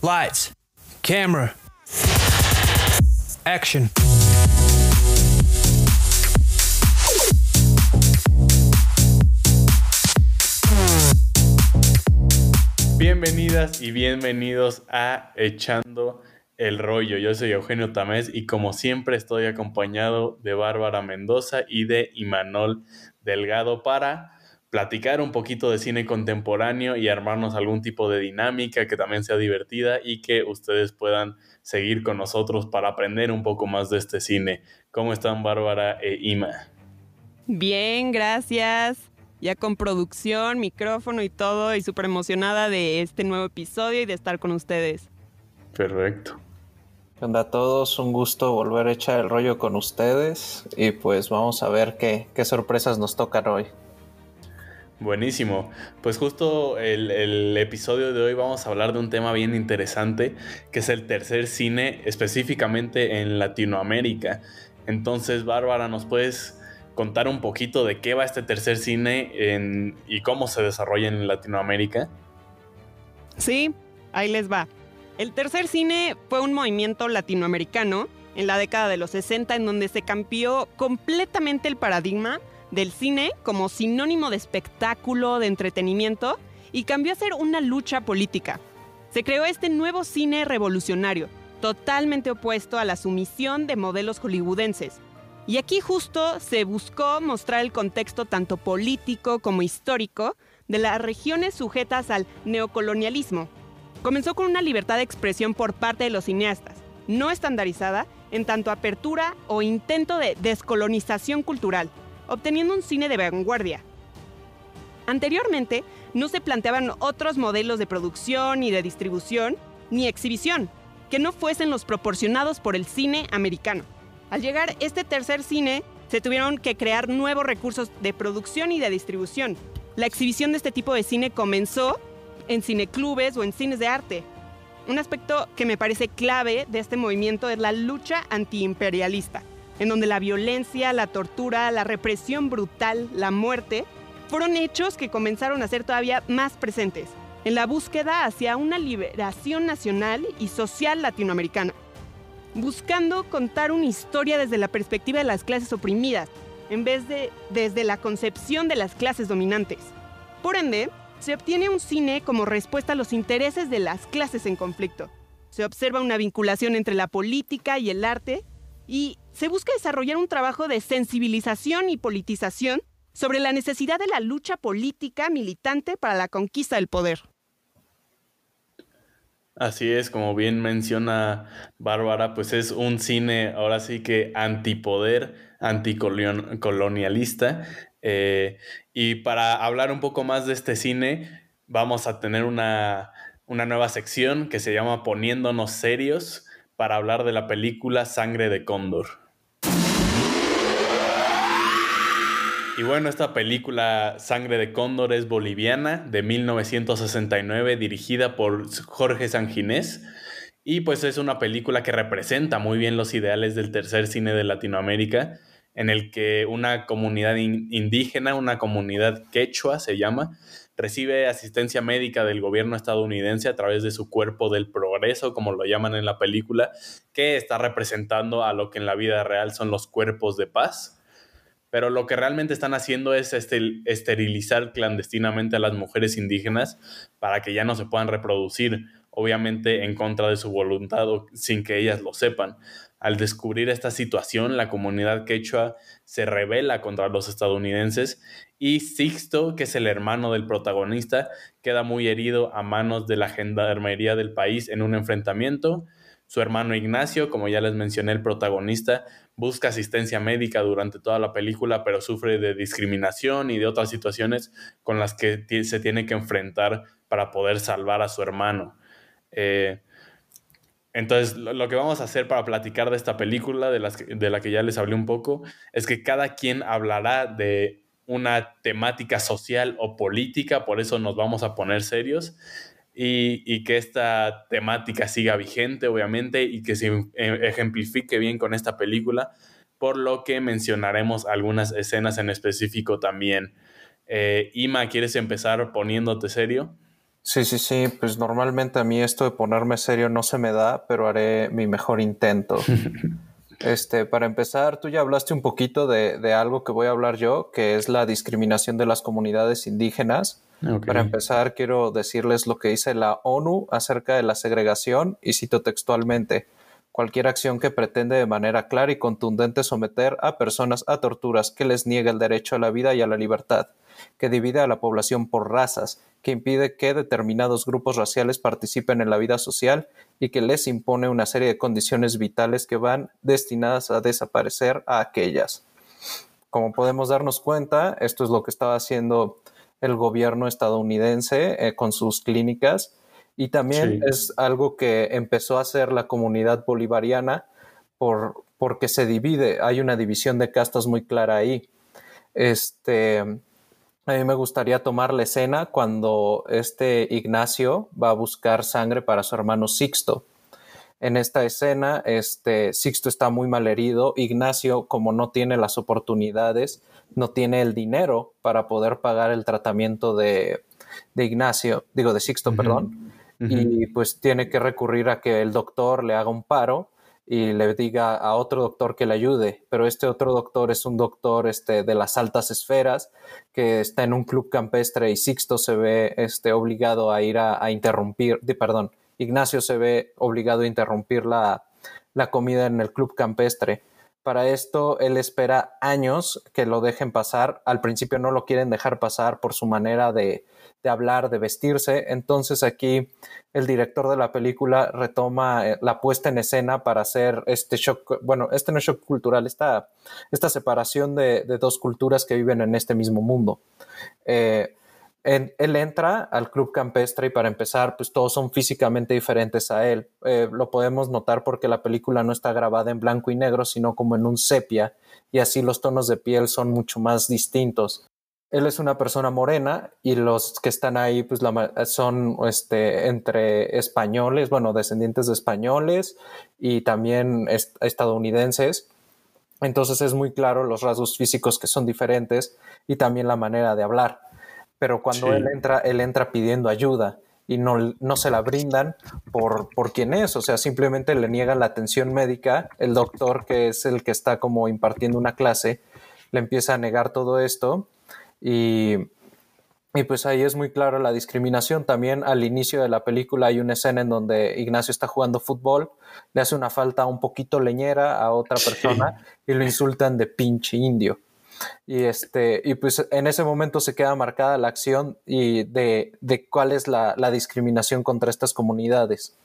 Lights, camera, action. Bienvenidas y bienvenidos a Echando el Rollo. Yo soy Eugenio Tamés y como siempre estoy acompañado de Bárbara Mendoza y de Imanol Delgado para platicar un poquito de cine contemporáneo y armarnos algún tipo de dinámica que también sea divertida y que ustedes puedan seguir con nosotros para aprender un poco más de este cine. ¿Cómo están Bárbara e Ima? Bien, gracias. Ya con producción, micrófono y todo, y súper emocionada de este nuevo episodio y de estar con ustedes. Perfecto. ¿Qué onda a todos? Un gusto volver a echar el rollo con ustedes y pues vamos a ver qué, qué sorpresas nos tocan hoy. Buenísimo. Pues justo el, episodio de hoy vamos a hablar de un tema bien interesante, que es el tercer cine específicamente en Latinoamérica. Entonces, Bárbara, ¿nos puedes contar un poquito de qué va este tercer cine y cómo se desarrolla en Latinoamérica? Sí, ahí les va. El tercer cine fue un movimiento latinoamericano en la década de los 60 en donde se cambió completamente el paradigma del cine como sinónimo de espectáculo, de entretenimiento, y cambió a ser una lucha política. Se creó este nuevo cine revolucionario, totalmente opuesto a la sumisión de modelos hollywoodenses. Y aquí justo se buscó mostrar el contexto tanto político como histórico de las regiones sujetas al neocolonialismo. Comenzó con una libertad de expresión por parte de los cineastas, no estandarizada en tanto apertura o intento de descolonización cultural, obteniendo un cine de vanguardia. Anteriormente, no se planteaban otros modelos de producción ni de distribución, ni exhibición, que no fuesen los proporcionados por el cine americano. Al llegar este tercer cine, se tuvieron que crear nuevos recursos de producción y de distribución. La exhibición de este tipo de cine comenzó en cineclubes o en cines de arte. Un aspecto que me parece clave de este movimiento es la lucha antiimperialista en donde la violencia, la tortura, la represión brutal, la muerte, fueron hechos que comenzaron a ser todavía más presentes en la búsqueda hacia una liberación nacional y social latinoamericana, buscando contar una historia desde la perspectiva de las clases oprimidas, en vez de desde la concepción de las clases dominantes. Por ende, se obtiene un cine como respuesta a los intereses de las clases en conflicto. Se observa una vinculación entre la política y el arte y se busca desarrollar un trabajo de sensibilización y politización sobre la necesidad de la lucha política militante para la conquista del poder. Así es, como bien menciona Bárbara, pues es un cine ahora sí que antipoder, anticolonialista. Eh, y para hablar un poco más de este cine, vamos a tener una, una nueva sección que se llama Poniéndonos Serios para hablar de la película Sangre de Cóndor. Y bueno, esta película Sangre de Cóndor es boliviana de 1969 dirigida por Jorge Sanginés y pues es una película que representa muy bien los ideales del tercer cine de Latinoamérica en el que una comunidad indígena, una comunidad quechua se llama, recibe asistencia médica del gobierno estadounidense a través de su cuerpo del progreso, como lo llaman en la película, que está representando a lo que en la vida real son los cuerpos de paz. Pero lo que realmente están haciendo es esterilizar clandestinamente a las mujeres indígenas para que ya no se puedan reproducir, obviamente en contra de su voluntad o sin que ellas lo sepan. Al descubrir esta situación, la comunidad quechua se rebela contra los estadounidenses y Sixto, que es el hermano del protagonista, queda muy herido a manos de la gendarmería del país en un enfrentamiento. Su hermano Ignacio, como ya les mencioné, el protagonista, busca asistencia médica durante toda la película, pero sufre de discriminación y de otras situaciones con las que se tiene que enfrentar para poder salvar a su hermano. Eh, entonces, lo, que vamos a hacer para platicar de esta película, de, de la que ya les hablé un poco, es que cada quien hablará de una temática social o política, por eso nos vamos a poner serios, y, que esta temática siga vigente, obviamente, y que se eh, ejemplifique bien con esta película, por lo que mencionaremos algunas escenas en específico también. Eh, Ima, ¿quieres empezar poniéndote serio? Sí, sí, sí, pues normalmente a mí esto de ponerme serio no se me da, pero haré mi mejor intento. Este, para empezar, tú ya hablaste un poquito de, de, algo que voy a hablar yo, que es la discriminación de las comunidades indígenas. Para empezar, quiero decirles lo que dice la ONU acerca de la segregación y cito textualmente. Cualquier acción que pretende de manera clara y contundente someter a personas a torturas que les niegue el derecho a la vida y a la libertad, que divide a la población por razas, que impide que determinados grupos raciales participen en la vida social y que les impone una serie de condiciones vitales que van destinadas a desaparecer a aquellas. Como podemos darnos cuenta, esto es lo que estaba haciendo el gobierno estadounidense eh, con sus clínicas y también sí. es algo que empezó a hacer la comunidad bolivariana por, porque se divide, hay una división de castas muy clara ahí. Este, a mí me gustaría tomar la escena cuando este Ignacio va a buscar sangre para su hermano Sixto. En esta escena, este Sixto está muy mal herido. Ignacio, como no tiene las oportunidades, no tiene el dinero para poder pagar el tratamiento de, de Ignacio, digo de Sixto, uh -huh. perdón, uh -huh. y pues tiene que recurrir a que el doctor le haga un paro y le diga a otro doctor que le ayude, pero este otro doctor es un doctor este, de las altas esferas que está en un club campestre y Sixto se ve este, obligado a ir a, a interrumpir, de, perdón, Ignacio se ve obligado a interrumpir la, la comida en el club campestre. Para esto, él espera años que lo dejen pasar. Al principio no lo quieren dejar pasar por su manera de, hablar, de vestirse. Entonces aquí el director de la película retoma eh, la puesta en escena para hacer este shock, bueno, este no es shock cultural, esta, esta separación de, de, dos culturas que viven en este mismo mundo. Eh, él entra al club campestre y para empezar, pues todos son físicamente diferentes a él. Eh, lo podemos notar porque la película no está grabada en blanco y negro, sino como en un sepia, y así los tonos de piel son mucho más distintos él es una persona morena y los que están ahí pues son este, entre españoles, bueno, descendientes de españoles y también est estadounidenses. Entonces es muy claro los rasgos físicos que son diferentes y también la manera de hablar. Pero cuando sí. él entra, él entra pidiendo ayuda y no, no se la brindan por, por quién es, o sea, simplemente le niegan la atención médica. El doctor, que es el que está como impartiendo una clase, le empieza a negar todo esto y, y, pues ahí es muy claro la discriminación. También al inicio de la película hay una escena en donde Ignacio está jugando fútbol, le hace una falta un poquito leñera a otra persona sí. y lo insultan de pinche indio. Y, este, y pues en ese momento se queda marcada la acción y de, de cuál es la, la discriminación contra estas comunidades.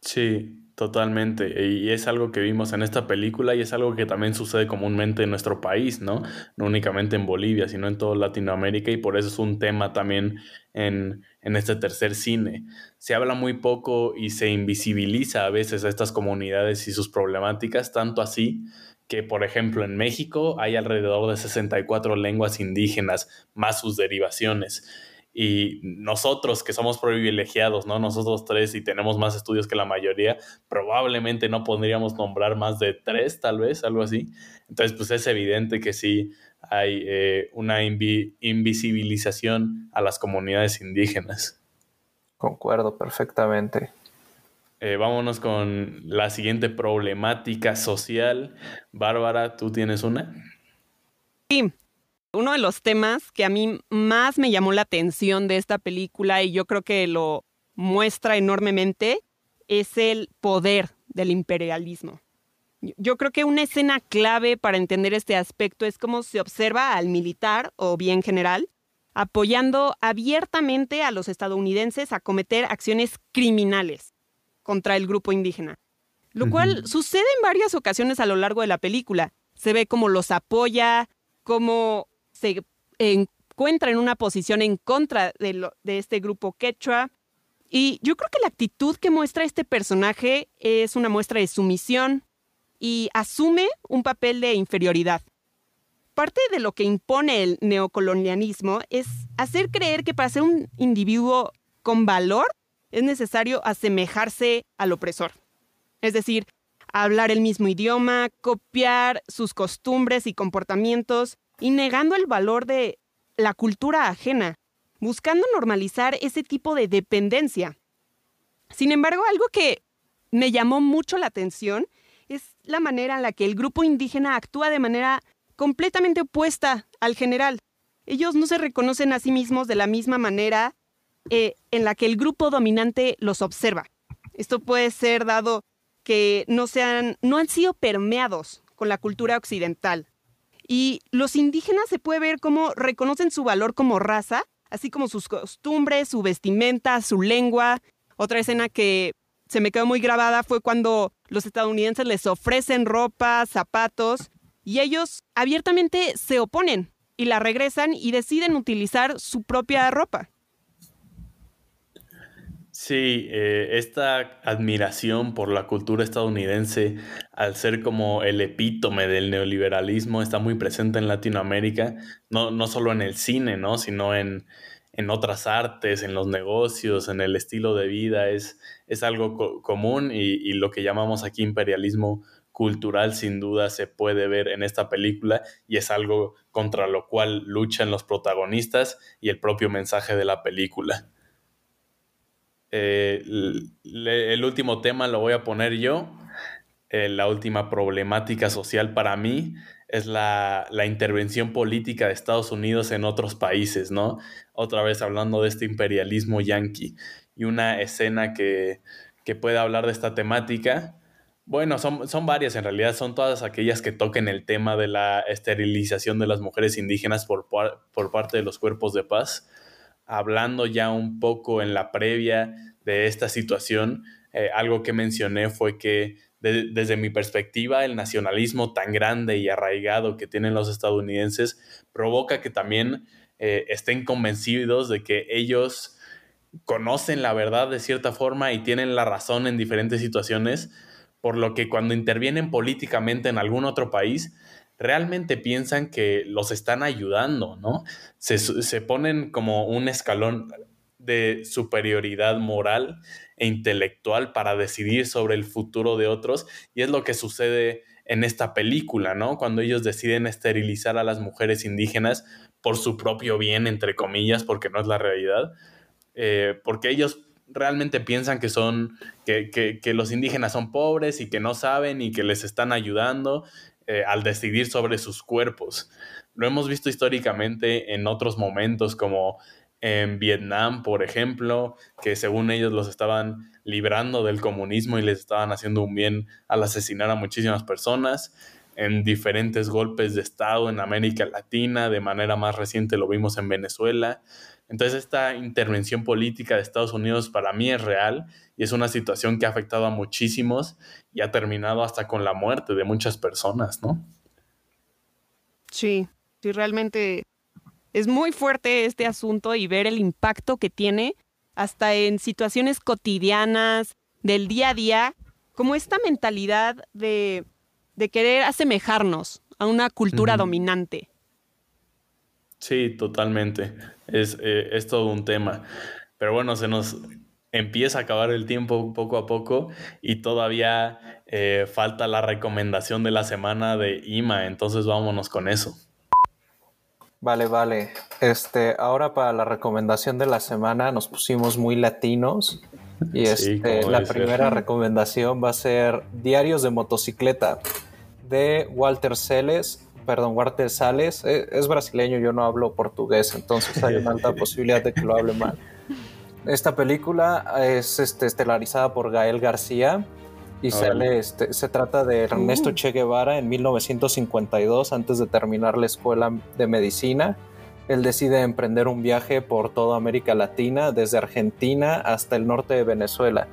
Sí, Totalmente, y es algo que vimos en esta película y es algo que también sucede comúnmente en nuestro país, ¿no? No únicamente en Bolivia, sino en toda Latinoamérica y por eso es un tema también en, en este tercer cine. Se habla muy poco y se invisibiliza a veces a estas comunidades y sus problemáticas, tanto así que, por ejemplo, en México hay alrededor de 64 lenguas indígenas, más sus derivaciones y nosotros que somos privilegiados, ¿no? Nosotros tres y tenemos más estudios que la mayoría, probablemente no podríamos nombrar más de tres, tal vez, algo así. Entonces, pues es evidente que sí hay eh, una invi invisibilización a las comunidades indígenas. Concuerdo perfectamente. Eh, vámonos con la siguiente problemática social. Bárbara, ¿tú tienes una? Sí, uno de los temas que a mí más me llamó la atención de esta película y yo creo que lo muestra enormemente es el poder del imperialismo. Yo creo que una escena clave para entender este aspecto es cómo se observa al militar o bien general apoyando abiertamente a los estadounidenses a cometer acciones criminales contra el grupo indígena, lo cual uh -huh. sucede en varias ocasiones a lo largo de la película. Se ve cómo los apoya, cómo se encuentra en una posición en contra de, lo, de, este grupo quechua. Y yo creo que la actitud que muestra este personaje es una muestra de sumisión y asume un papel de inferioridad. Parte de lo que impone el neocolonialismo es hacer creer que para ser un individuo con valor es necesario asemejarse al opresor. Es decir, hablar el mismo idioma, copiar sus costumbres y comportamientos y negando el valor de la cultura ajena. buscando normalizar ese tipo de dependencia. Sin embargo, algo que me llamó mucho la atención es la manera en la que el grupo indígena actúa de manera completamente opuesta al general. Ellos no se reconocen a sí mismos de la misma manera eh, en la que el grupo dominante los observa. Esto puede ser dado que no, sean, no han sido permeados con la cultura occidental. Y los indígenas se puede ver cómo reconocen su valor como raza, así como sus costumbres, su vestimenta, su lengua. Otra escena que se me quedó muy grabada fue cuando los estadounidenses les ofrecen ropa, zapatos, y ellos abiertamente se oponen y la regresan y deciden utilizar su propia ropa. Sí, eh, esta admiración por la cultura estadounidense, al ser como el epítome del neoliberalismo, está muy presente en Latinoamérica, no, no solo en el cine, ¿no? sino en, en otras artes, en los negocios, en el estilo de vida, es, es algo común y, y, lo que llamamos aquí imperialismo cultural sin duda se puede ver en esta película y es algo contra lo cual luchan los protagonistas y el propio mensaje de la película. Eh, el último tema lo voy a poner yo. Eh, la última problemática social para mí es la, intervención política de Estados Unidos en otros países, ¿no? Otra vez hablando de este imperialismo yanqui. Y una escena que, puede hablar de esta temática. Bueno, son, son, varias en realidad, son todas aquellas que toquen el tema de la esterilización de las mujeres indígenas por, por parte de los cuerpos de paz hablando ya un poco en la previa de esta situación, eh, algo que mencioné fue que desde mi perspectiva el nacionalismo tan grande y arraigado que tienen los estadounidenses provoca que también eh, estén convencidos de que ellos conocen la verdad de cierta forma y tienen la razón en diferentes situaciones, por lo que cuando intervienen políticamente en algún otro país, realmente piensan que los están ayudando, ¿no? Se, ponen como un escalón de superioridad moral e intelectual para decidir sobre el futuro de otros y es lo que sucede en esta película, ¿no? Cuando ellos deciden esterilizar a las mujeres indígenas por su propio bien, entre comillas, porque no es la realidad, eh, porque ellos realmente piensan que son, que, que, los indígenas son pobres y que no saben y que les están ayudando eh, al decidir sobre sus cuerpos. Lo hemos visto históricamente en otros momentos, como en Vietnam, por ejemplo, que según ellos los estaban librando del comunismo y les estaban haciendo un bien al asesinar a muchísimas personas, en diferentes golpes de Estado en América Latina, de manera más reciente lo vimos en Venezuela. Entonces esta intervención política de Estados Unidos para mí es real y es una situación que ha afectado a muchísimos y ha terminado hasta con la muerte de muchas personas, ¿no? Sí, sí, realmente es muy fuerte este asunto y ver el impacto que tiene hasta en situaciones cotidianas del día a día, como esta mentalidad de, querer asemejarnos a una cultura dominante. Sí, totalmente. Es, eh, es todo un tema. Pero bueno, se nos empieza a acabar el tiempo poco a poco y todavía eh, falta la recomendación de la semana de IMA, entonces vámonos con eso. Vale, vale. Este, ahora para la recomendación de la semana nos pusimos muy latinos y este, la primera recomendación va a ser Diarios de motocicleta de Walter Celes perdón, Walter Sales, eh, es, brasileño, yo no hablo portugués, entonces hay una alta posibilidad de que lo hable mal. Esta película es este, estelarizada por Gael García y sale, este, se trata de Ernesto uh. Che Guevara en 1952, antes de terminar la escuela de medicina. Él decide emprender un viaje por toda América Latina, desde Argentina hasta el norte de Venezuela.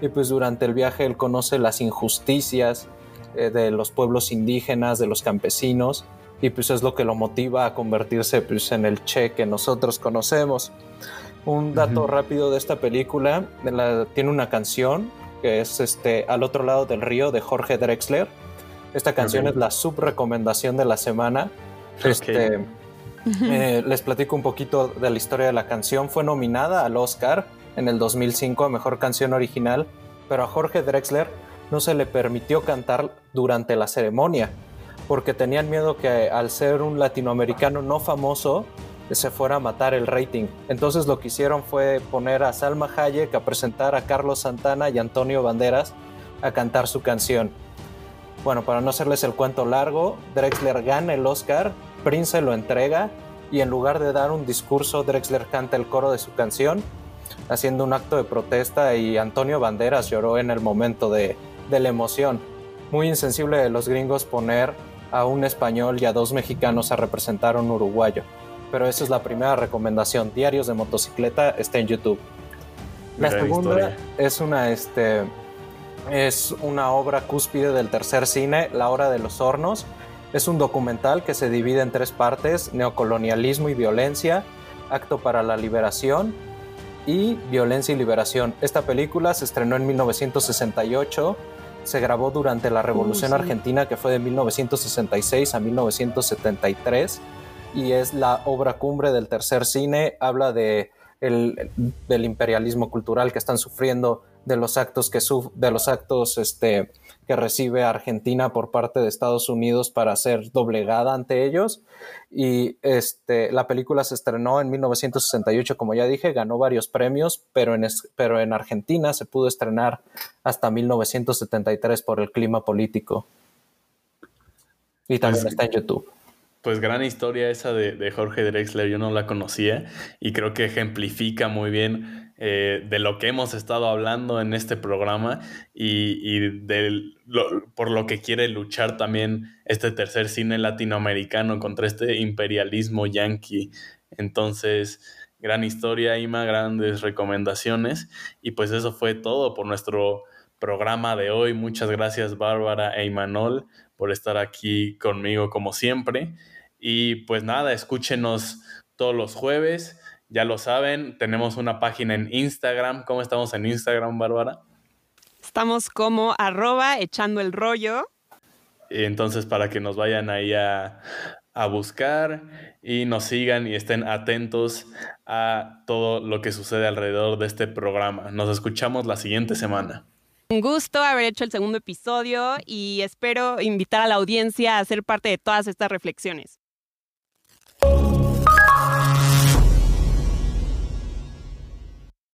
Y pues durante el viaje él conoce las injusticias, eh, de los pueblos indígenas, de los campesinos, y pues es lo que lo motiva a convertirse pues, en el Che que nosotros conocemos. Un dato rápido de esta película, tiene una canción que es este, Al otro lado del río de Jorge Drexler. Esta canción es la subrecomendación de la semana. Este, eh, les platico un poquito de la historia de la canción. Fue nominada al Oscar en el 2005 a Mejor Canción Original, pero a Jorge Drexler no se le permitió cantar durante la ceremonia, porque tenían miedo que al ser un latinoamericano no famoso, se fuera a matar el rating. Entonces lo que hicieron fue poner a Salma Hayek a presentar a Carlos Santana y Antonio Banderas a cantar su canción. Bueno, para no hacerles el cuento largo, Drexler gana el Oscar, Prince lo entrega y en lugar de dar un discurso, Drexler canta el coro de su canción, haciendo un acto de protesta y Antonio Banderas lloró en el momento de, de la emoción. Muy insensible de los gringos poner a un español y a dos mexicanos a representar a un uruguayo. Pero esa es la primera recomendación. Diarios de motocicleta está en YouTube. La segunda es una, este, es una obra cúspide del tercer cine, La Hora de los Hornos. Es un documental que se divide en tres partes, neocolonialismo y violencia, acto para la liberación y violencia y liberación. Esta película se estrenó en 1968 se grabó durante la Revolución Argentina, que fue de 1966 a 1973, y es la obra cumbre del tercer cine. Habla de del imperialismo cultural que están sufriendo, de los actos que de los actos este, que recibe Argentina por parte de Estados Unidos para ser doblegada ante ellos. Y este, la película se estrenó en 1968, como ya dije, ganó varios premios, pero en, pero en Argentina se pudo estrenar hasta 1973 por el clima político. Y también está en YouTube. Pues gran historia esa de, de, Jorge Drexler, yo no la conocía y creo que ejemplifica muy bien eh, de lo que hemos estado hablando en este programa y, por lo que quiere luchar también este tercer cine latinoamericano contra este imperialismo yanqui. Entonces, gran historia, Ima, grandes recomendaciones. Y pues eso fue todo por nuestro programa de hoy. Muchas gracias, Bárbara e Imanol, por estar aquí conmigo como siempre. Y pues nada, escúchenos todos los jueves ya lo saben, tenemos una página en Instagram. ¿Cómo estamos en Instagram, Bárbara? Estamos como arroba echando el rollo. Entonces para que nos vayan ahí a, a buscar y nos sigan y estén atentos a todo lo que sucede alrededor de este programa. Nos escuchamos la siguiente semana. Un gusto haber hecho el segundo episodio y espero invitar a la audiencia a ser parte de todas estas reflexiones.